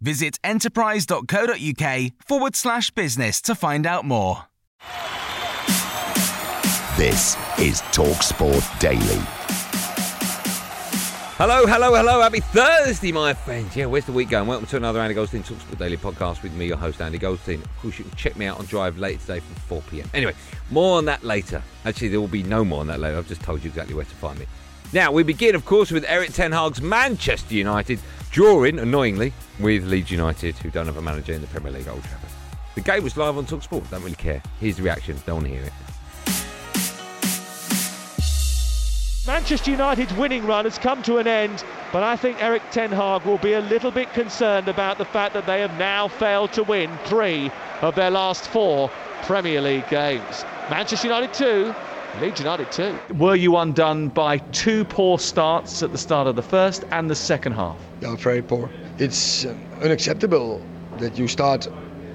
Visit enterprise.co.uk forward slash business to find out more. This is TalkSport Daily. Hello, hello, hello. Happy Thursday, my friends. Yeah, where's the week going? Welcome to another Andy Goldstein Talksport Daily podcast with me, your host, Andy Goldstein. Of course, you can check me out on Drive later today from 4 pm. Anyway, more on that later. Actually, there will be no more on that later. I've just told you exactly where to find me. Now, we begin, of course, with Erik Ten Hag's Manchester United drawing, annoyingly, with Leeds United, who don't have a manager in the Premier League Old Trafford. The game was live on Talksport. Don't really care. Here's the reaction. Don't want to hear it. Manchester United's winning run has come to an end, but I think Erik Ten Hag will be a little bit concerned about the fact that they have now failed to win three of their last four Premier League games. Manchester United 2, Leeds United too. Were you undone by two poor starts at the start of the first and the second half? Yeah, very poor. It's um, unacceptable that you start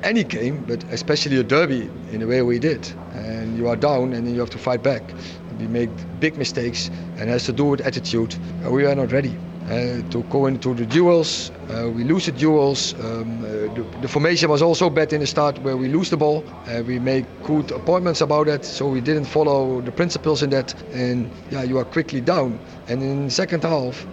any game, but especially a derby, in the way we did. And you are down and then you have to fight back. We made big mistakes and it has to do with attitude. We are not ready. Uh, to go into the duels, uh, we lose the duels. Um, uh, the, the, formation was also bad in the start where we lose the ball. We make good appointments about that, so we didn't follow the principles in that. And yeah, you are quickly down. And in second half,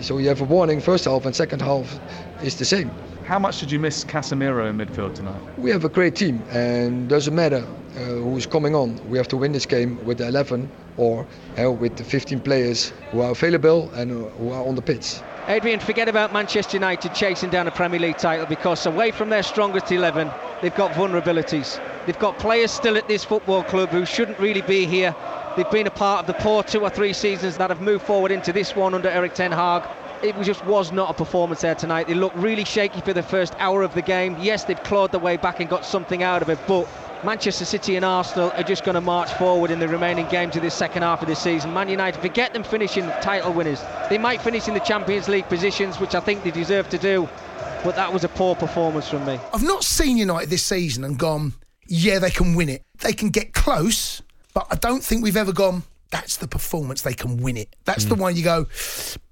so you have a warning first half and second half is the same. How much did you miss Casemiro in midfield tonight? We have a great team, and doesn't matter uh, who's coming on. We have to win this game with the 11 or uh, with the 15 players who are available and who are on the pitch. Adrian, forget about Manchester United chasing down a Premier League title because away from their strongest 11, they've got vulnerabilities. They've got players still at this football club who shouldn't really be here. They've been a part of the poor two or three seasons that have moved forward into this one under Erik Ten Hag it just was not a performance there tonight. They looked really shaky for the first hour of the game. Yes, they've clawed their way back and got something out of it, but Manchester City and Arsenal are just going to march forward in the remaining games of this second half of the season. Man United, forget them finishing title winners. They might finish in the Champions League positions, which I think they deserve to do, but that was a poor performance from me. I've not seen United this season and gone, yeah, they can win it. They can get close, but I don't think we've ever gone, that's the performance. They can win it. That's mm. the one you go,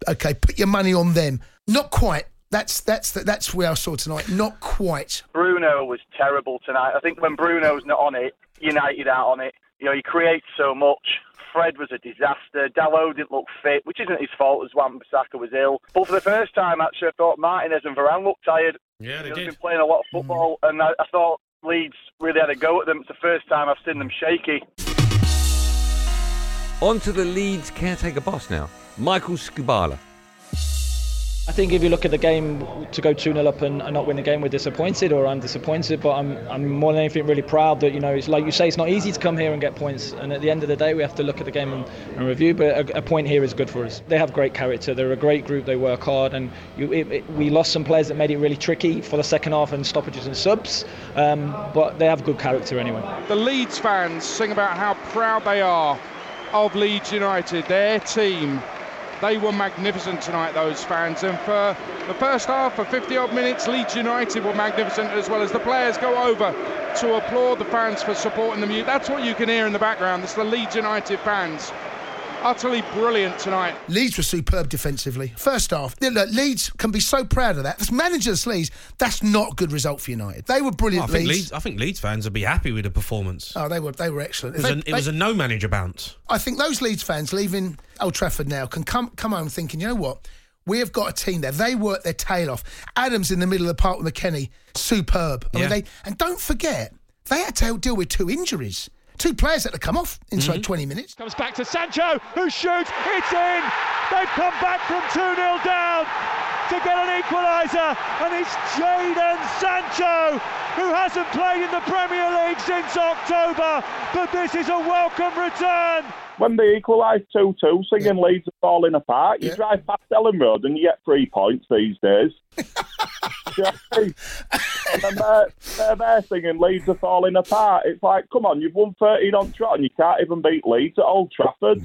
okay, put your money on them. Not quite. That's that's the, that's where I saw tonight. Not quite. Bruno was terrible tonight. I think when Bruno's not on it, United aren't on it. You know, he creates so much. Fred was a disaster. Dalot didn't look fit, which isn't his fault as Wan-Bissaka was ill. But for the first time, actually, I thought Martinez and Varane looked tired. Yeah, they They've did. been playing a lot of football, mm. and I, I thought Leeds really had a go at them. It's the first time I've seen them shaky. On to the Leeds caretaker boss now, Michael Skubala. I think if you look at the game, to go 2 0 up and, and, not win the game, we're disappointed or I'm disappointed. But I'm, I'm more than anything really proud that, you know, it's like you say, it's not easy to come here and get points. And at the end of the day, we have to look at the game and, and review. But a, a, point here is good for us. They have great character. They're a great group. They work hard. And you, it, it, we lost some players that made it really tricky for the second half and stoppages and subs. Um, but they have good character anyway. The Leeds fans sing about how proud they are of Leeds United, their team. They were magnificent tonight, those fans. And for the first half, for 50 odd minutes, Leeds United were magnificent as well as the players go over to applaud the fans for supporting them. That's what you can hear in the background. It's the Leeds United fans utterly brilliant tonight. Leeds were superb defensively. First half, look, Leeds can be so proud of that. As managers, Leeds, that's not a good result for United. They were brilliant. Well, I, think Leeds. Leeds, I think Leeds fans would be happy with the performance. Oh, they were they were excellent. It was, they, a, it was a no manager bounce. I think those Leeds fans leaving Old Trafford now can come come home thinking, you know what, We have got a team there. They work their tail off. Adams in the middle of the park with McKennie, superb. I mean, they and don't forget they had to deal with two injuries. Two players that have come off inside mm-hmm. 20 minutes. Comes back to Sancho, who shoots. It's in. They've come back from 2 0 down to get an equaliser. And it's Jadon Sancho, who hasn't played in the Premier League since October. But this is a welcome return. When they equalise 2 2, singing Leeds are falling apart, you drive past Elland Road and you get three points these days. Do you know what I mean? and then they're, they're there singing Leeds are falling apart. It's like, come on, you've won 13 on trot and you can't even beat Leeds at Old Trafford.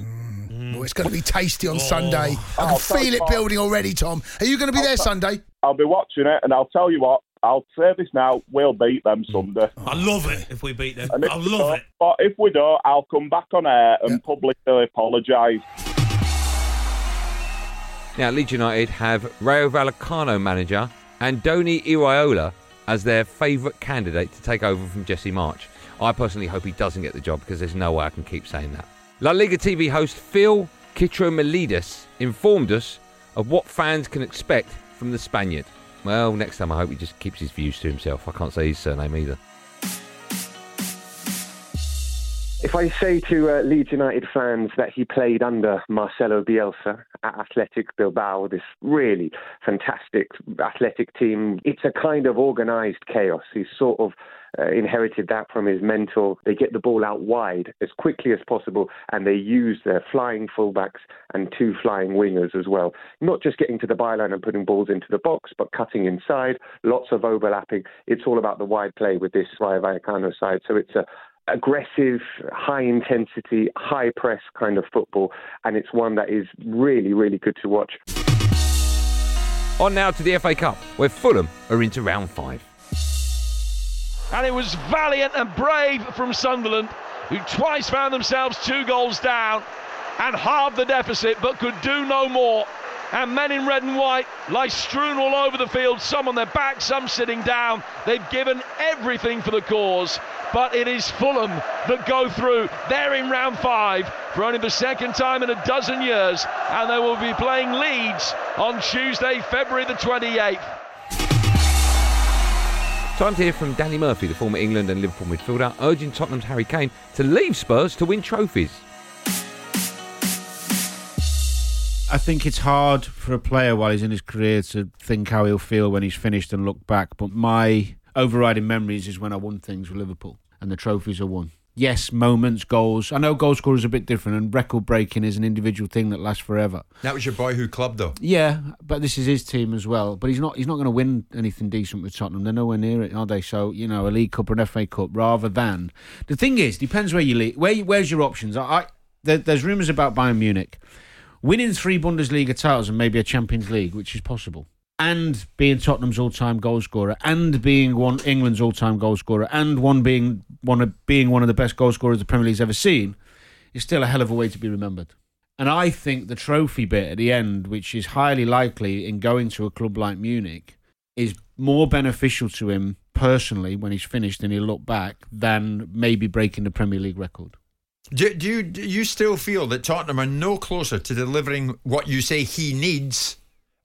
Oh, it's going to be tasty on oh. Sunday. I Oh, can so feel it far. building already, Tom. Are you going to be there Sunday? I'll be watching it and I'll tell you what, I'll say this now, we'll beat them mm. Sunday. I love it if we beat them. I love it. But if we don't, I'll come back on air and publicly apologise. Now, Leeds United have Rayo Vallecano manager Andoni Iraola as their favourite candidate to take over from Jesse Marsch. I personally hope he doesn't get the job because there's no way I can keep saying that. La Liga TV host Phil Kitromilides informed us of what fans can expect from the Spaniard. Well, next time I hope he just keeps his views to himself. I can't say his surname either. If I say to uh, Leeds United fans that he played under Marcelo Bielsa at Athletic Bilbao, this really fantastic athletic team, it's a kind of organised chaos. He's sort of uh, inherited that from his mentor. They get the ball out wide as quickly as possible and they use their flying fullbacks and two flying wingers as well. Not just getting to the byline and putting balls into the box, but cutting inside, lots of overlapping. It's all about the wide play with this Rayo Vallecano side. So it's a aggressive, high intensity, high press kind of football, and it's one that is really, really good to watch. On now to the FA Cup, where Fulham are into round five. And it was valiant and brave from Sunderland, who twice found themselves two goals down and halved the deficit, but could do no more. And men in red and white lie strewn all over the field, some on their back, some sitting down. They've given everything for the cause, but it is Fulham that go through. They're in round five for only the second time in a dozen years, and they will be playing Leeds on Tuesday, February the 28th. Time to hear from Danny Murphy, the former England and Liverpool midfielder, urging Tottenham's Harry Kane to leave Spurs to win trophies. I think it's hard for a player while he's in his career to think how he'll feel when he's finished and look back. But my overriding memories is when I won things with Liverpool and the trophies are won. Yes, moments, goals. I know goal scorer is a bit different, and record breaking is an individual thing that lasts forever. That was your boyhood club, though. Yeah, but this is his team as well. But he's not. He's not going to win anything decent with Tottenham. They're nowhere near it, are they? So you know, a League Cup or an FA Cup, rather than the thing is, depends where you lead. Where where's your options? I, I there, there's rumours about Bayern Munich winning three Bundesliga titles and maybe a Champions League, which is possible, and being Tottenham's all-time goalscorer, and being one England's all-time goal scorer, and one being one of being one of the best goal scorers the Premier League's ever seen, is still a hell of a way to be remembered. And I think the trophy bit at the end, which is highly likely in going to a club like Munich, is more beneficial to him personally when he's finished and he'll look back than maybe breaking the Premier League record. Do, do you do you still feel that Tottenham are no closer to delivering what you say he needs,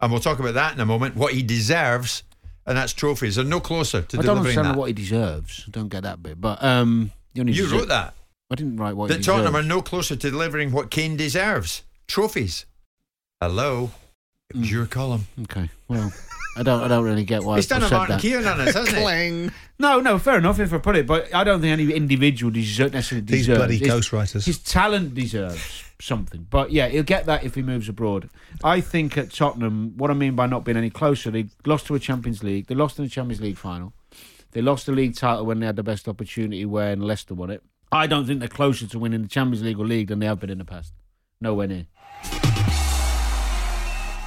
and we'll talk about that in a moment, what he deserves, and that's trophies. They're no closer to I don't delivering understand that. what he deserves. I don't get that bit. But um, you, only You deserve- wrote that. I didn't write what he that Tottenham deserves. are no closer to delivering what Kane deserves. Trophies. Hello. It was your column. Okay. Well, I don't. I don't really get why. He's done I a said Martin that. Keown on us, hasn't he? Clang. No, no, fair enough if I put it, but I don't think any individual deserve, necessarily These deserves. bloody His- ghostwriters. His talent deserves something, but yeah, he'll get that if he moves abroad. I think at Tottenham, what I mean by not being any closer, they lost to a Champions League. They lost in the Champions League final. They lost the league title when they had the best opportunity when Leicester won it. I don't think they're closer to winning the Champions League or league than they have been in the past. Nowhere near.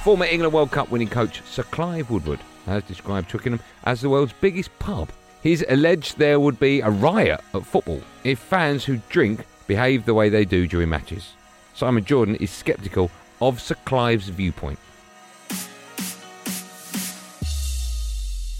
Former England World Cup winning coach Sir Clive Woodward has described Twickenham as the world's biggest pub. He's alleged there would be a riot at football if fans who drink behave the way they do during matches. Simon Jordan is sceptical of Sir Clive's viewpoint.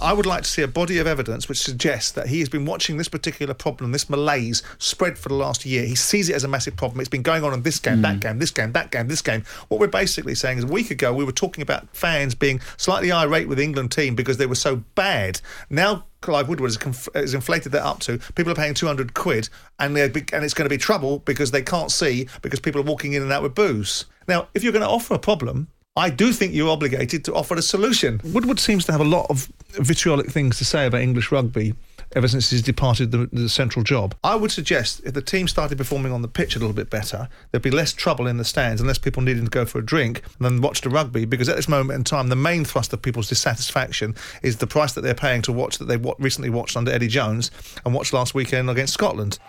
I would like to see a body of evidence which suggests that he has been watching this particular problem, this malaise, spread for the last year. He sees it as a massive problem. It's been going on in this game, that hmm. game, this game, that game, this game. What we're basically saying is a week ago we were talking about fans being slightly irate with the England team because they were so bad. Now Clive Woodward has, conf- has inflated that up to people are paying 200 quid and, they're be- and it's going to be trouble because they can't see because people are walking in and out with booze. Now, if you're going to offer a problem, I do think you're obligated to offer a solution. Woodward seems to have a lot of vitriolic things to say about English rugby ever since he's departed the, the, central job. I would suggest if the team started performing on the pitch a little bit better, there'd be less trouble in the stands and less people needing to go for a drink than watch the rugby. Because at this moment in time, the main thrust of people's dissatisfaction is the price that they're paying to watch that they recently watched under Eddie Jones and watched last weekend against Scotland.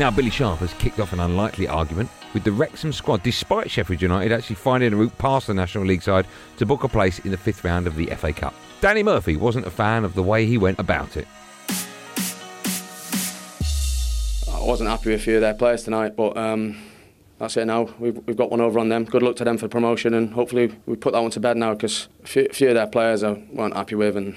Now, Billy Sharp has kicked off an unlikely argument with the Wrexham squad, despite Sheffield United actually finding a route past the National League side to book a place in the fifth round of the FA Cup. Danny Murphy wasn't a fan of the way he went about it. I wasn't happy with a few of their players tonight, but um, that's it now. We've, we've got one over on them. Good luck to them for promotion, and hopefully we put that one to bed now because a few, few of their players I weren't happy with, and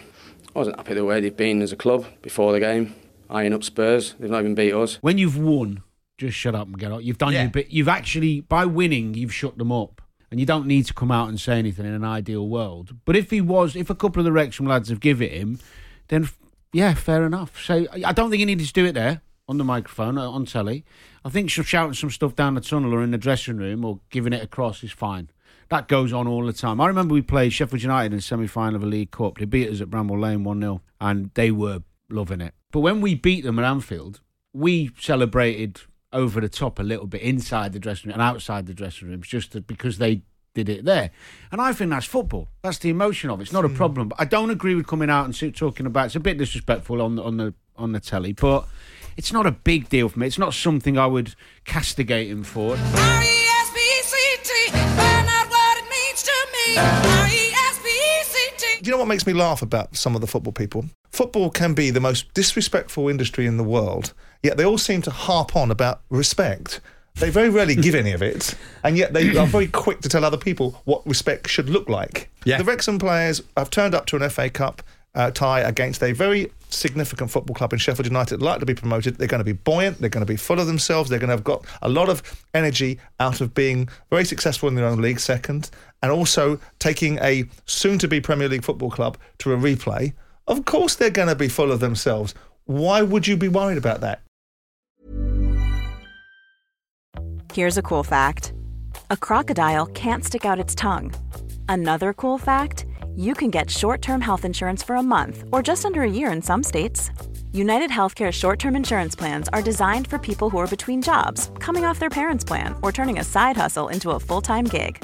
I wasn't happy the way they've been as a club before the game, eyeing up Spurs. They've not even beat us. When you've won, just shut up and get out. You've done Yeah. your bit. You've actually, by winning, you've shut them up. And you don't need to come out and say anything in an ideal world. But if he was, if a couple of the Wrexham lads have given it him, then yeah, fair enough. So I I don't think he needed to do it there on the microphone uh, on telly. I think sh- shouting some stuff down the tunnel or in the dressing room or giving it across is fine. That goes on all the time. I remember we played Sheffield United in the semi final of a League Cup. They beat us at Bramall Lane 1 0, and they were loving it. But when we beat them at Anfield, we celebrated over the top a little bit inside the dressing room and outside the dressing rooms just to, because they did it there. And I think that's football. That's the emotion of it. It's not a hmm. problem. But I don't agree with coming out and talking about. It's a bit disrespectful on the on the on the telly, but it's not a big deal for me. It's not something I would castigate him for. R-E-S-P-C-T, find out what it means to me. Uh. R-E-S-P-C-T. Do you know what makes me laugh about some of the football people? Football can be the most disrespectful industry in the world, yet they all seem to harp on about respect. They very rarely give any of it, and yet they are very quick to tell other people what respect should look like. Yeah. The Wrexham players have turned up to an FA Cup uh, tie against a very significant football club in Sheffield United, like to be promoted. They're going to be buoyant, they're going to be full of themselves, they're going to have got a lot of energy out of being very successful in their own league second, and also taking a soon to be Premier League football club to a replay. Of course, they're going to be full of themselves. Why would you be worried about that? Here's a cool fact a crocodile can't stick out its tongue. Another cool fact you can get short term health insurance for a month or just under a year in some states. United Healthcare short term insurance plans are designed for people who are between jobs, coming off their parents' plan, or turning a side hustle into a full time gig.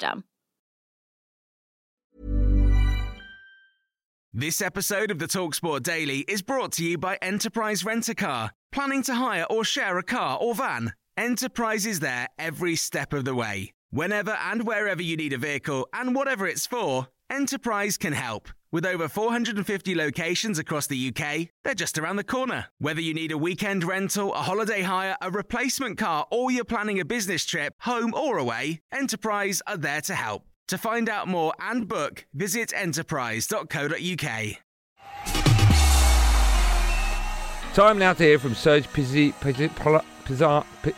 This episode of the Talksport Daily is brought to you by Enterprise Rent a Car. Planning to hire or share a car or van? Enterprise is there every step of the way. Whenever and wherever you need a vehicle and whatever it's for, Enterprise can help. With over 450 locations across the UK, they're just around the corner. Whether you need a weekend rental, a holiday hire, a replacement car, or you're planning a business trip, home or away, Enterprise are there to help. To find out more and book, visit enterprise.co.uk. Time now to hear from Serge Pizzi, Pizzi, Pizzi, Pizzi, Pi-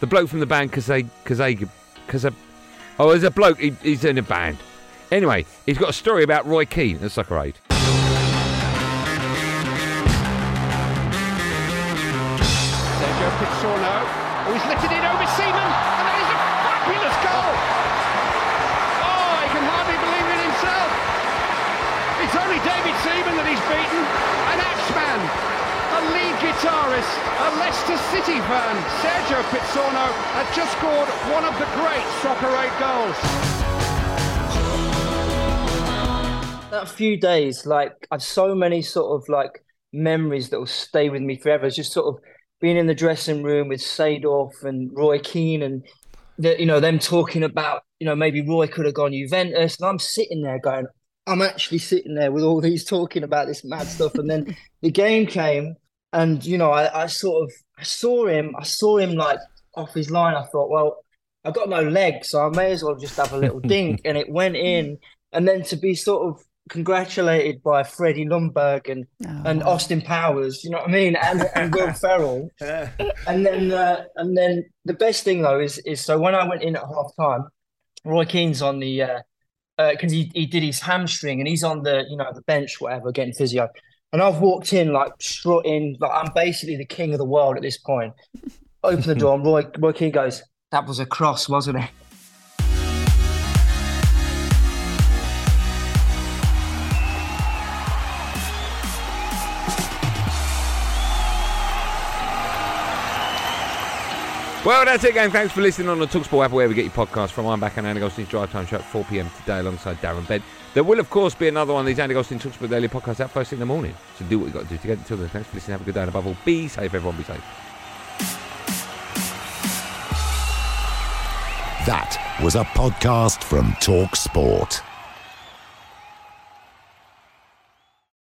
the bloke from the band Kazay, Kazay, Kazay. Oh, there's a bloke, he, he's in a band. Anyway, he's got a story about Roy Keane and Soccer Aid. Sergio Pizzorno, Oh, he's lifted it over Seaman, and that is a fabulous goal. Oh, he can hardly believe it himself. It's only David Seaman that he's beaten. An Axman, a lead guitarist, a Leicester City fan. Sergio Pizzorno has just scored one of the great Soccer Aid goals that few days, like I've so many sort of like memories that will stay with me forever. It's just sort of being in the dressing room with Seedorf and Roy Keane and the, you know them talking about you know maybe Roy could have gone Juventus, and I'm sitting there going, I'm actually sitting there with all these talking about this mad stuff, and then the game came, and you know I, I sort of I saw him, I saw him like off his line. I thought, well, I've got no legs, so I may as well just have a little dink, and it went in, and then to be sort of congratulated by Freddie Ljungberg and and Austin Powers, you know what I mean, and, and Will Ferrell, and then uh, and then the best thing though is is so when I went in at half time, Roy Keane's on the because he he did his hamstring and he's on the you know the bench whatever getting physio, and I've walked in like strutting like I'm basically the king of the world at this point. Open the door and Roy Roy Keane goes, "That was a cross, wasn't it?" Well, that's it, gang. Thanks for listening on the Talksport app, wherever you get your podcast from. I'm back on Andy Goldstein's Drive Time Show at 4 pm today alongside Darren Bent. There will, of course, be another one of these Andy Goldstein Talksport Daily podcasts out first thing in the morning. So do what you've got to do to get until then. Thanks for listening. Have a good day. And above all, be safe. Everyone be safe. That was a podcast from Talk